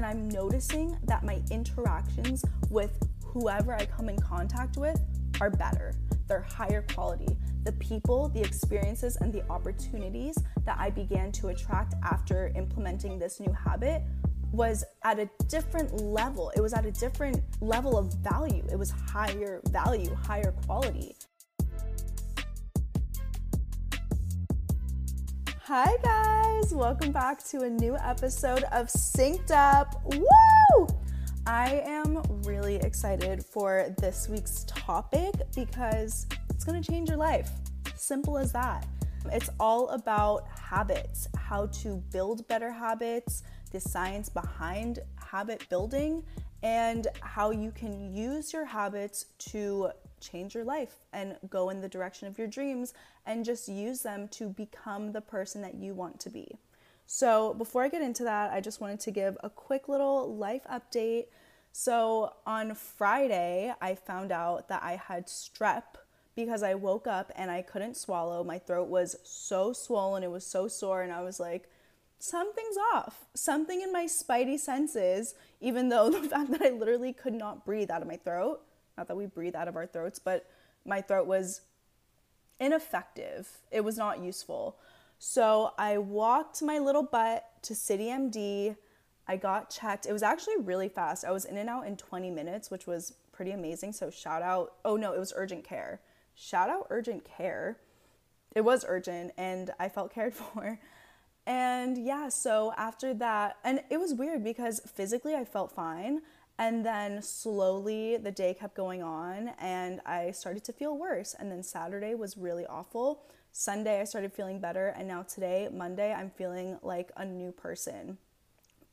and I'm noticing that my interactions with whoever I come in contact with are better. They're higher quality. The people, the experiences, and the opportunities that I began to attract after implementing this new habit was at a different level. It was at a different level of value. It was higher value, higher quality. Hi, guys. Welcome back to a new episode of Synced Up. Woo! I am really excited for this week's topic because it's going to change your life. Simple as that. It's all about habits, how to build better habits, the science behind habit building, and how you can use your habits to change your life and go in the direction of your dreams and just use them to become the person that you want to be. So, before I get into that, I just wanted to give a quick little life update. So, on Friday, I found out that I had strep because I woke up and I couldn't swallow. My throat was so swollen, it was so sore, and I was like, something's off. Something in my spidey senses, even though the fact that I literally could not breathe out of my throat, not that we breathe out of our throats, but my throat was ineffective. It was not useful. So I walked my little butt to City MD. I got checked. It was actually really fast. I was in and out in 20 minutes, which was pretty amazing. So shout out. Oh no, it was urgent care. Shout out urgent care. It was urgent and I felt cared for. And yeah, so after that, and it was weird because physically I felt fine. And then slowly the day kept going on and I started to feel worse. And then Saturday was really awful. Sunday I started feeling better. And now today, Monday, I'm feeling like a new person.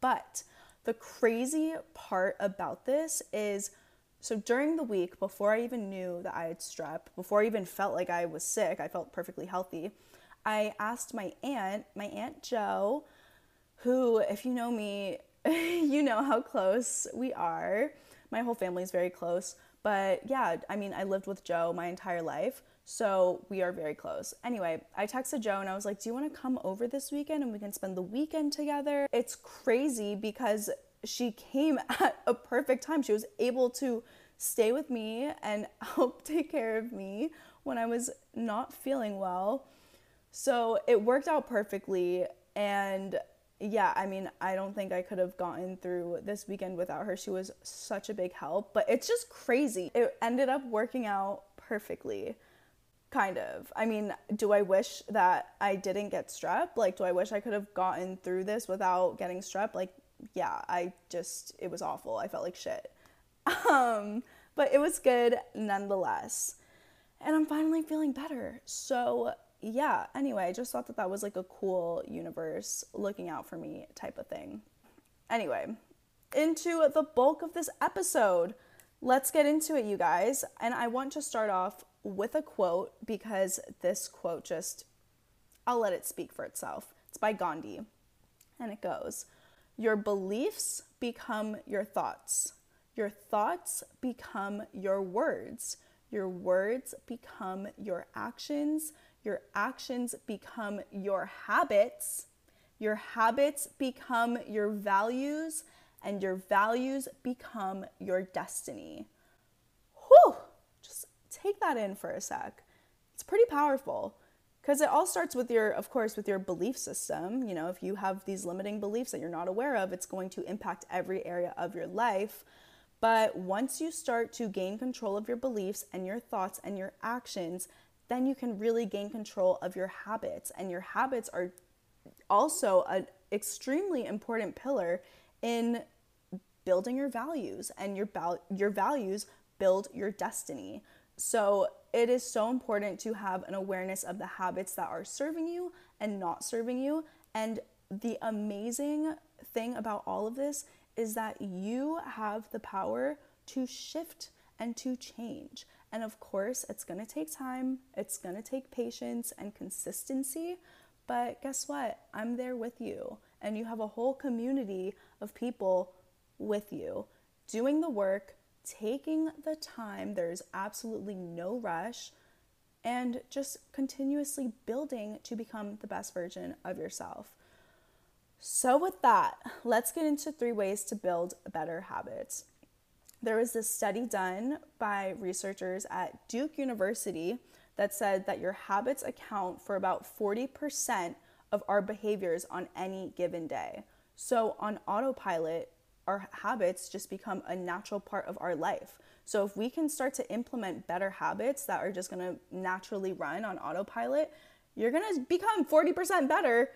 But the crazy part about this is so during the week, before I even knew that I had strep, before I even felt like I was sick, I felt perfectly healthy. I asked my aunt, my aunt Jo, who, if you know me, you know how close we are. My whole family is very close. But yeah, I mean, I lived with Jo my entire life, so we are very close. Anyway, I texted Jo and I was like, Do you want to come over this weekend and we can spend the weekend together? It's crazy because she came at a perfect time. She was able to stay with me and help take care of me when I was not feeling well. So it worked out perfectly. And yeah, I mean, I don't think I could have gotten through this weekend without her. She was such a big help, but it's just crazy. It ended up working out perfectly. Kind of. I mean, do I wish that I didn't get strep? Like, do I wish I could have gotten through this without getting strep? Like, yeah, I just, it was awful. I felt like shit. Um, but it was good nonetheless. And I'm finally feeling better. So yeah, anyway, I just thought that that was like a cool universe looking out for me type of thing. Anyway, into the bulk of this episode. Let's get into it, you guys. And I want to start off with a quote because this quote just, I'll let it speak for itself. It's by Gandhi. And it goes Your beliefs become your thoughts, your thoughts become your words, your words become your actions your actions become your habits, your habits become your values, and your values become your destiny. Whew! Just take that in for a sec. It's pretty powerful because it all starts with your, of course, with your belief system. You know, if you have these limiting beliefs that you're not aware of, it's going to impact every area of your life. But once you start to gain control of your beliefs and your thoughts and your actions, then you can really gain control of your habits. And your habits are also an extremely important pillar in building your values, and your, your values build your destiny. So it is so important to have an awareness of the habits that are serving you and not serving you. And the amazing thing about all of this is that you have the power to shift and to change. And of course, it's gonna take time, it's gonna take patience and consistency. But guess what? I'm there with you. And you have a whole community of people with you doing the work, taking the time. There's absolutely no rush. And just continuously building to become the best version of yourself. So, with that, let's get into three ways to build better habits. There was this study done by researchers at Duke University that said that your habits account for about 40% of our behaviors on any given day. So, on autopilot, our habits just become a natural part of our life. So, if we can start to implement better habits that are just gonna naturally run on autopilot, you're gonna become 40% better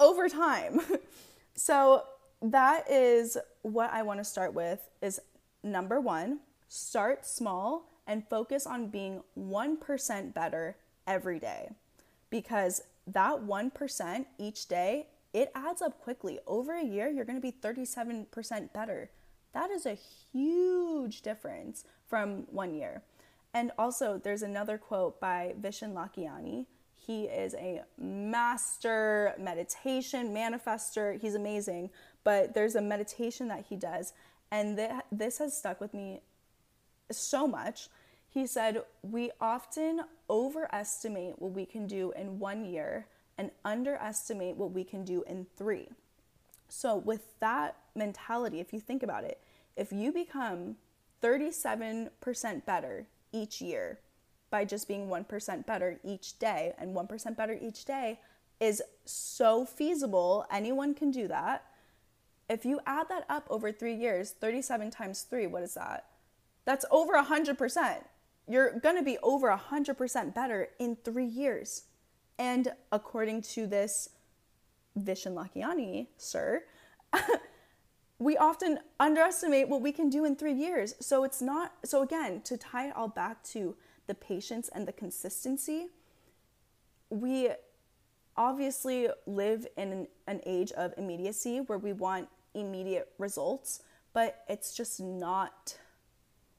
over time. so, that is what I wanna start with is number one, start small and focus on being 1% better every day. Because that 1% each day, it adds up quickly. Over a year, you're gonna be 37% better. That is a huge difference from one year. And also, there's another quote by Vishen Lakhiani. He is a master meditation manifester. He's amazing. But there's a meditation that he does, and th- this has stuck with me so much. He said, We often overestimate what we can do in one year and underestimate what we can do in three. So, with that mentality, if you think about it, if you become 37% better each year by just being 1% better each day, and 1% better each day is so feasible, anyone can do that. If you add that up over three years, 37 times three, what is that? That's over 100%. You're gonna be over 100% better in three years. And according to this Vishen Lakhiani, sir, we often underestimate what we can do in three years. So it's not, so again, to tie it all back to the patience and the consistency, we obviously live in an, an age of immediacy where we want immediate results, but it's just not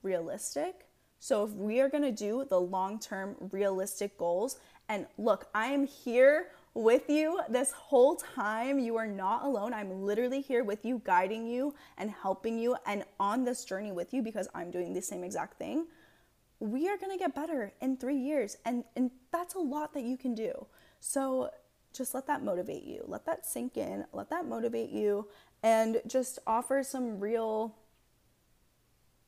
realistic. So if we are going to do the long-term realistic goals and look, I am here with you this whole time. You are not alone. I'm literally here with you, guiding you and helping you and on this journey with you because I'm doing the same exact thing. We are going to get better in 3 years and and that's a lot that you can do. So just let that motivate you. Let that sink in. Let that motivate you and just offer some real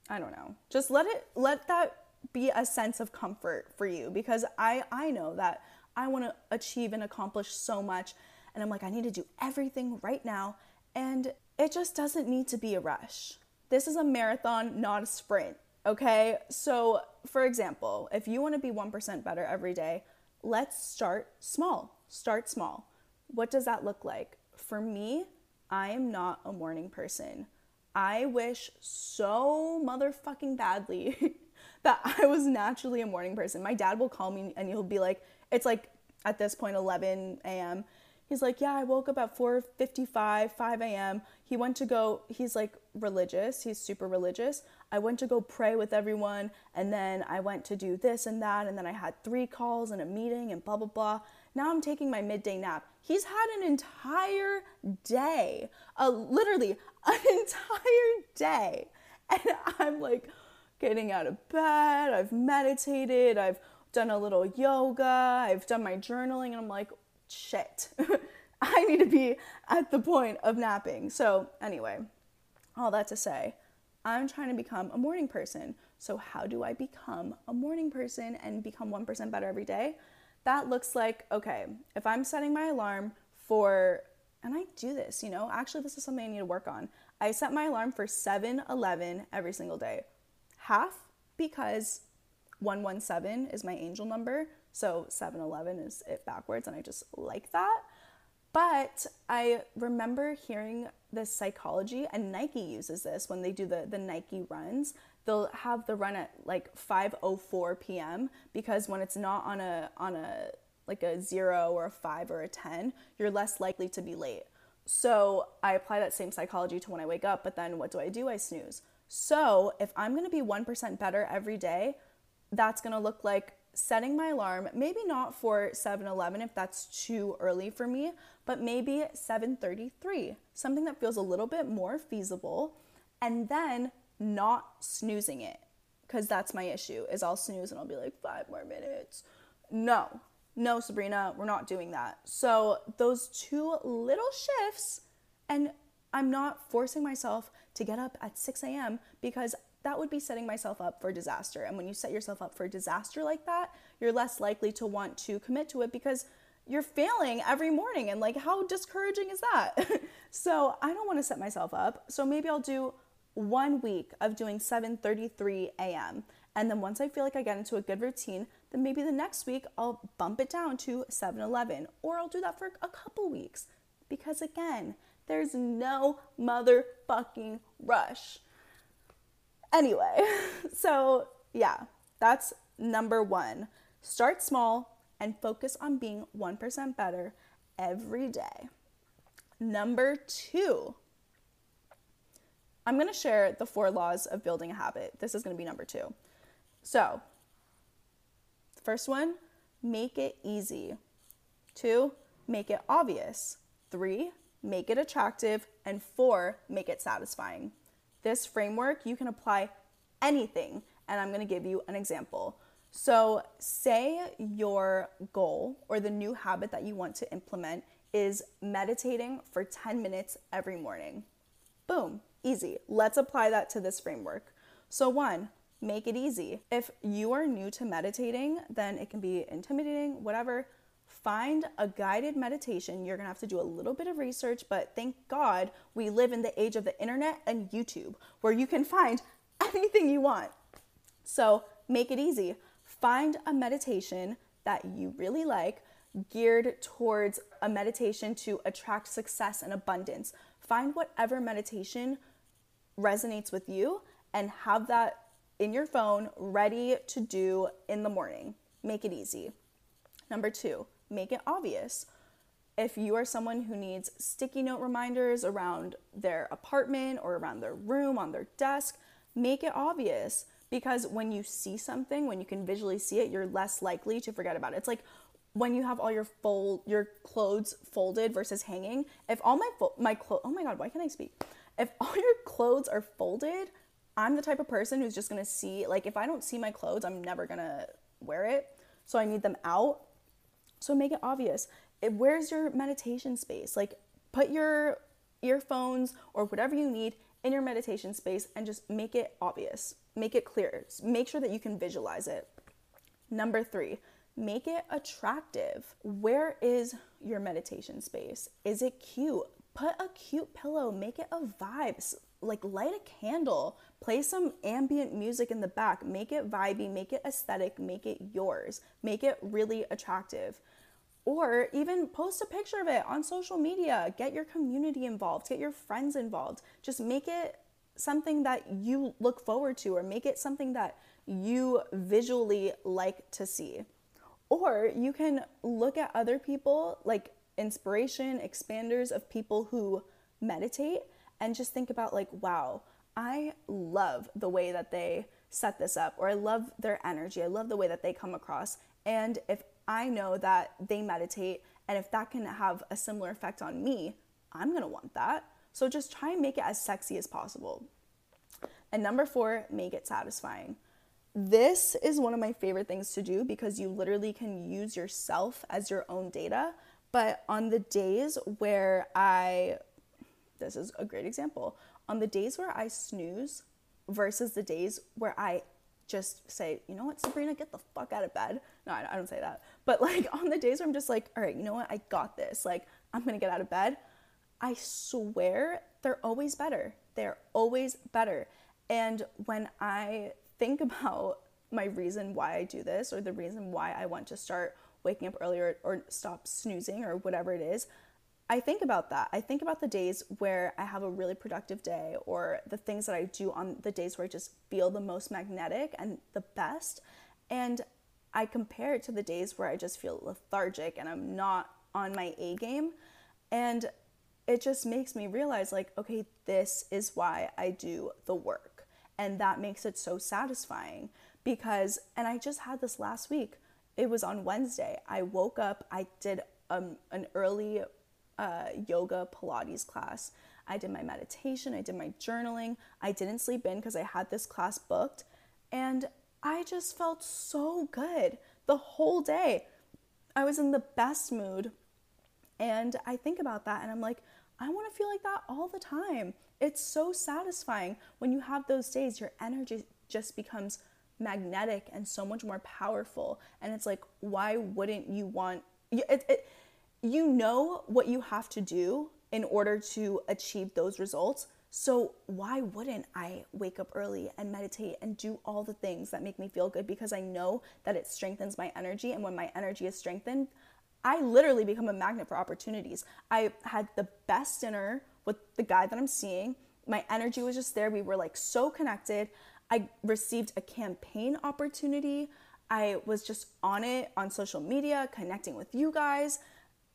I don't know. Just let it let that be a sense of comfort for you because I I know that I want to achieve and accomplish so much and I'm like I need to do everything right now and it just doesn't need to be a rush. This is a marathon, not a sprint, okay? So, for example, if you want to be 1% better every day, let's start small. Start small. What does that look like? For me, I am not a morning person. I wish so motherfucking badly that I was naturally a morning person. My dad will call me and he'll be like, it's like at this point 11 a.m. He's like, yeah, I woke up at 4:55, 5 a.m. He went to go. He's like religious. He's super religious. I went to go pray with everyone, and then I went to do this and that, and then I had three calls and a meeting and blah blah blah. Now I'm taking my midday nap. He's had an entire day, uh, literally an entire day, and I'm like getting out of bed. I've meditated. I've done a little yoga, I've done my journaling, and I'm like, shit, I need to be at the point of napping. So, anyway, all that to say, I'm trying to become a morning person. So, how do I become a morning person and become 1% better every day? That looks like, okay, if I'm setting my alarm for, and I do this, you know, actually, this is something I need to work on. I set my alarm for 7 11 every single day. Half because 117 is my angel number. So 711 is it backwards, and I just like that. But I remember hearing this psychology, and Nike uses this when they do the, the Nike runs. They'll have the run at like 5:04 p.m. because when it's not on a on a like a zero or a five or a ten, you're less likely to be late. So I apply that same psychology to when I wake up, but then what do I do? I snooze. So if I'm gonna be 1% better every day, that's going to look like setting my alarm maybe not for 7:11 if that's too early for me but maybe 7:33 something that feels a little bit more feasible and then not snoozing it cuz that's my issue is I'll snooze and I'll be like 5 more minutes no no Sabrina we're not doing that so those two little shifts And I'm not forcing myself to get up at 6 a.m. because that would be setting myself up for disaster. And when you set yourself up for disaster like that, you're less likely to want to commit to it because you're failing every morning. And like, how discouraging is that? so I don't want to set myself up. So maybe I'll do one week of doing 7:33 a.m. And then once I feel like I get into a good routine, then maybe the next week I'll bump it down to 7:11 or I'll do that for a couple weeks. Because again, there's no motherfucking rush. Anyway, so yeah, that's number 1. Start small and focus on being 1% better every day. Number 2, I'm going to share the four laws of building a habit. This is going to be number two. So, first one, make it easy. Two, make it obvious. Three, make it attractive. And four, make it satisfying. This framework, you can apply anything, and I'm going to give you an example. So, say your goal or the new habit that you want to implement is meditating for 10 minutes every morning. Boom, Easy. Let's apply that to this framework. So, one, make it easy. If you are new to meditating, then it can be intimidating, whatever. Find a guided meditation. You're gonna have to do a little bit of research, but thank God we live in the age of the internet and YouTube where you can find anything you want. So, make it easy. Find a meditation that you really like, geared towards a meditation to attract success and abundance. Find whatever meditation resonates with you and have that in your phone ready to do in the morning. Make it easy. Number two, make it obvious. If you are someone who needs sticky note reminders around their apartment or around their room, on their desk, make it obvious because when you see something, when you can visually see it, you're less likely to forget about it. It's like when you have all your fold your clothes folded versus hanging. If all my fo- my clothes, oh my god, why can't I speak? If all your clothes are folded, I'm the type of person who's just gonna see, like, if I don't see my clothes, I'm never gonna wear it. So I need them out. So make it obvious. It, where's your meditation space? Like, put your earphones or whatever you need in your meditation space and just make it obvious. Make it clear. Make sure that you can visualize it. Number three, make it attractive. Where is your meditation space? Is it cute? Put a cute pillow, make it a vibe. Like light a candle, play some ambient music in the back, make it vibey, make it aesthetic, make it yours, make it really attractive. Or even post a picture of it on social media, get your community involved, get your friends involved. Just make it something that you look forward to, or make it something that you visually like to see. Or you can look at other people, like inspiration, expanders of people who meditate and just think about, like, wow, I love the way that they set this up, or I love their energy. I love the way that they come across. And if I know that they meditate and if that can have a similar effect on me, I'm gonna want that. So just try and make it as sexy as possible. And number four, make it satisfying. This is one of my favorite things to do because you literally can use yourself as your own data. But on the days where I, this is a great example, on the days where I snooze versus the days where I just say, you know what, Sabrina, get the fuck out of bed. No, I don't say that. But like on the days where I'm just like, all right, you know what, I got this. Like, I'm gonna get out of bed. I swear they're always better. They're always better. And when I think about my reason why I do this or the reason why I want to start waking up earlier or stop snoozing or whatever it is, I think about that. I think about the days where I have a really productive day or the things that I do on the days where I just feel the most magnetic and the best. And I compare it to the days where I just feel lethargic and I'm not on my A game. And it just makes me realize, like, okay, this is why I do the work. And that makes it so satisfying because, and I just had this last week it was on Wednesday. I woke up, I did um, an early uh, yoga Pilates class. I did my meditation, I did my journaling. I didn't sleep in because I had this class booked. And I just felt so good the whole day. I was in the best mood. And I think about that and I'm like, I want to feel like that all the time. It's so satisfying when you have those days, your energy just becomes magnetic and so much more powerful. And it's like, why wouldn't you want it, it, you know what you have to do in order to achieve those results. So, why wouldn't I wake up early and meditate and do all the things that make me feel good? Because I know that it strengthens my energy. And when my energy is strengthened, I literally become a magnet for opportunities. I had the best dinner with the guy that I'm seeing. My energy was just there. We were like so connected. I received a campaign opportunity. I was just on it on social media, connecting with you guys.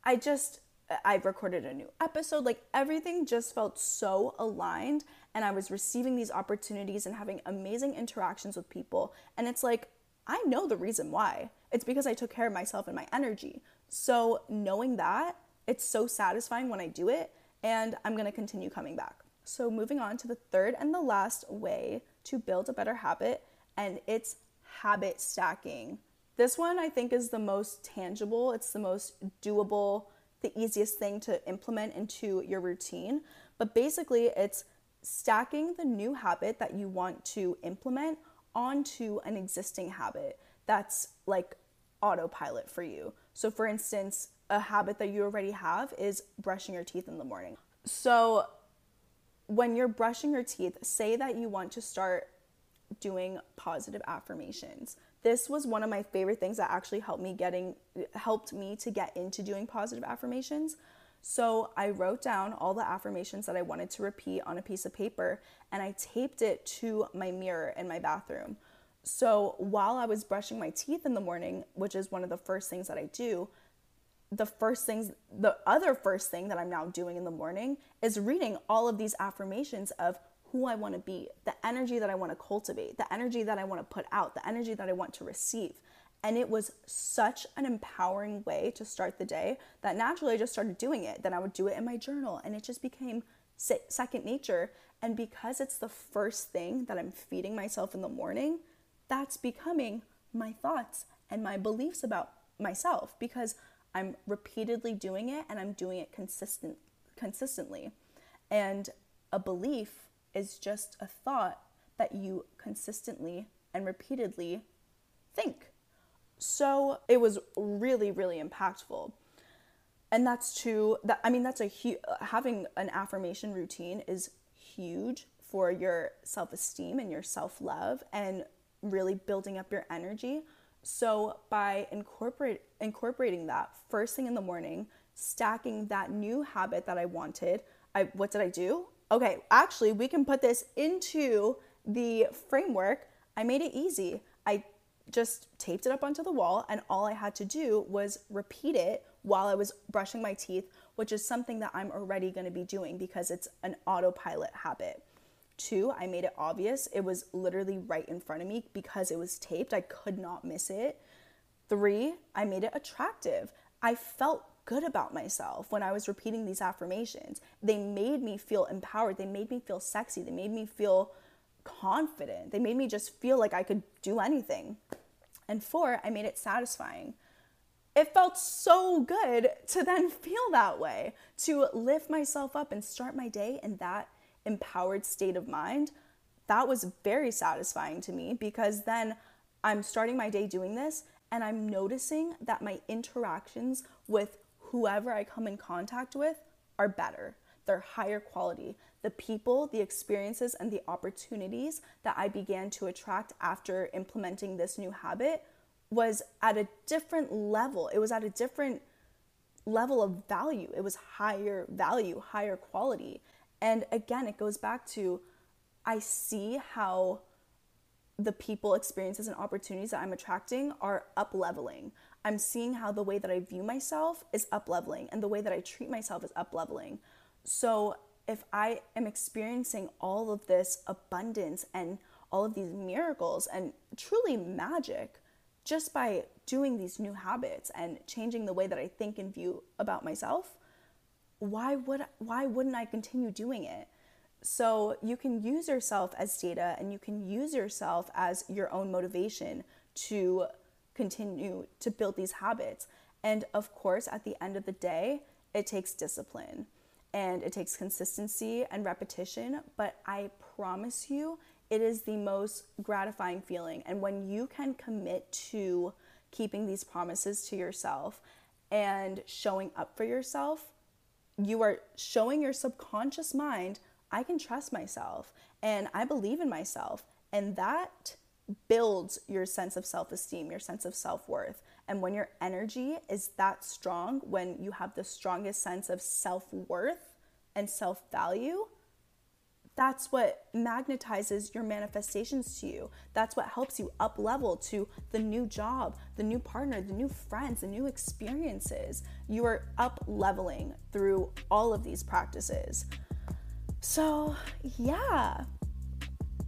I just, I recorded a new episode. Like everything just felt so aligned. And I was receiving these opportunities and having amazing interactions with people. And it's like, I know the reason why. It's because I took care of myself and my energy. So knowing that, it's so satisfying when I do it. And I'm gonna continue coming back. So, moving on to the third and the last way to build a better habit, and it's habit stacking. This one I think is the most tangible, it's the most doable, the easiest thing to implement into your routine. But basically, it's stacking the new habit that you want to implement onto an existing habit that's like autopilot for you. So, for instance, a habit that you already have is brushing your teeth in the morning. So, when you're brushing your teeth, say that you want to start doing positive affirmations. This was one of my favorite things that actually helped me getting helped me to get into doing positive affirmations. So I wrote down all the affirmations that I wanted to repeat on a piece of paper and I taped it to my mirror in my bathroom. So while I was brushing my teeth in the morning, which is one of the first things that I do, the first things, the other first thing that I'm now doing in the morning is reading all of these affirmations of who I want to be, the energy that I want to cultivate, the energy that I want to put out, the energy that I want to receive. And it was such an empowering way to start the day that naturally I just started doing it. Then I would do it in my journal and it just became second nature. And because it's the first thing that I'm feeding myself in the morning, that's becoming my thoughts and my beliefs about myself because I'm repeatedly doing it and I'm doing it consistent consistently. And a belief is just a thought that you consistently and repeatedly think. So it was really, really impactful. And that's true. That I mean, that's a huge. Having an affirmation routine is huge for your self esteem and your self love, and really building up your energy. So by incorporate incorporating that first thing in the morning, stacking that new habit that I wanted, I what did I do? Okay, actually we can put this into the framework. I made it easy. I just taped it up onto the wall and all I had to do was repeat it while I was brushing my teeth, which is something that I'm already going to be doing because it's an autopilot habit. Two, I made it obvious. It was literally right in front of me because it was taped. I could not miss it. Three, I made it attractive. I felt good about myself when I was repeating these affirmations. They made me feel empowered. They made me feel sexy. They made me feel confident. They made me just feel like I could do anything. And four, I made it satisfying. It felt so good to then feel that way, to lift myself up and start my day in that empowered state of mind, that was very satisfying to me because then I'm starting my day doing this and I'm noticing that my interactions with whoever I come in contact with are better. They're higher quality. The people, the experiences, and the opportunities that I began to attract after implementing this new habit was at a different level. It was at a different level of value. It was higher value, higher quality. And again, it goes back to I see how the people, experiences, and opportunities that I'm attracting are up leveling. I'm seeing how the way that I view myself is up leveling and the way that I treat myself is up leveling. So if I am experiencing all of this abundance and all of these miracles and truly magic just by doing these new habits and changing the way that I think and view about myself, why would why wouldn't I continue doing it? So you can use yourself as data and you can use yourself as your own motivation to continue to build these habits. And of course, at the end of the day, it takes discipline. and it takes consistency and repetition, but I promise you, it is the most gratifying feeling. And when you can commit to keeping these promises to yourself and showing up for yourself, you are showing your subconscious mind, I can trust myself and I believe in myself. And that builds your sense of self esteem, your sense of self worth. And when your energy is that strong, when you have the strongest sense of self worth and self value, that's what magnetizes your manifestations to you. That's what helps you up level to the new job, the new partner, the new friends, the new experiences. You are up leveling through all of these practices. So, yeah,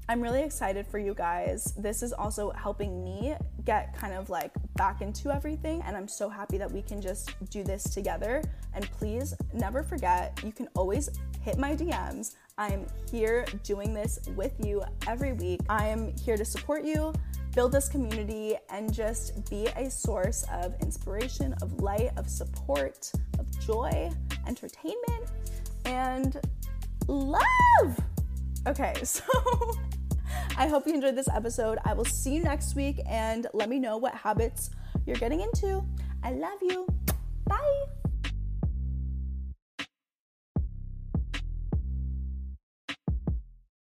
I'm really excited for you guys. This is also helping me get kind of like back into everything, and I'm so happy that we can just do this together. And please never forget, you can always hit my DMs. I'm here doing this with you every week. I am here to support you, build this community, and just be a source of inspiration, of light, of support, of joy, entertainment, and love. Okay, so I hope you enjoyed this episode. I will see you next week and let me know what habits you're getting into. I love you. Bye.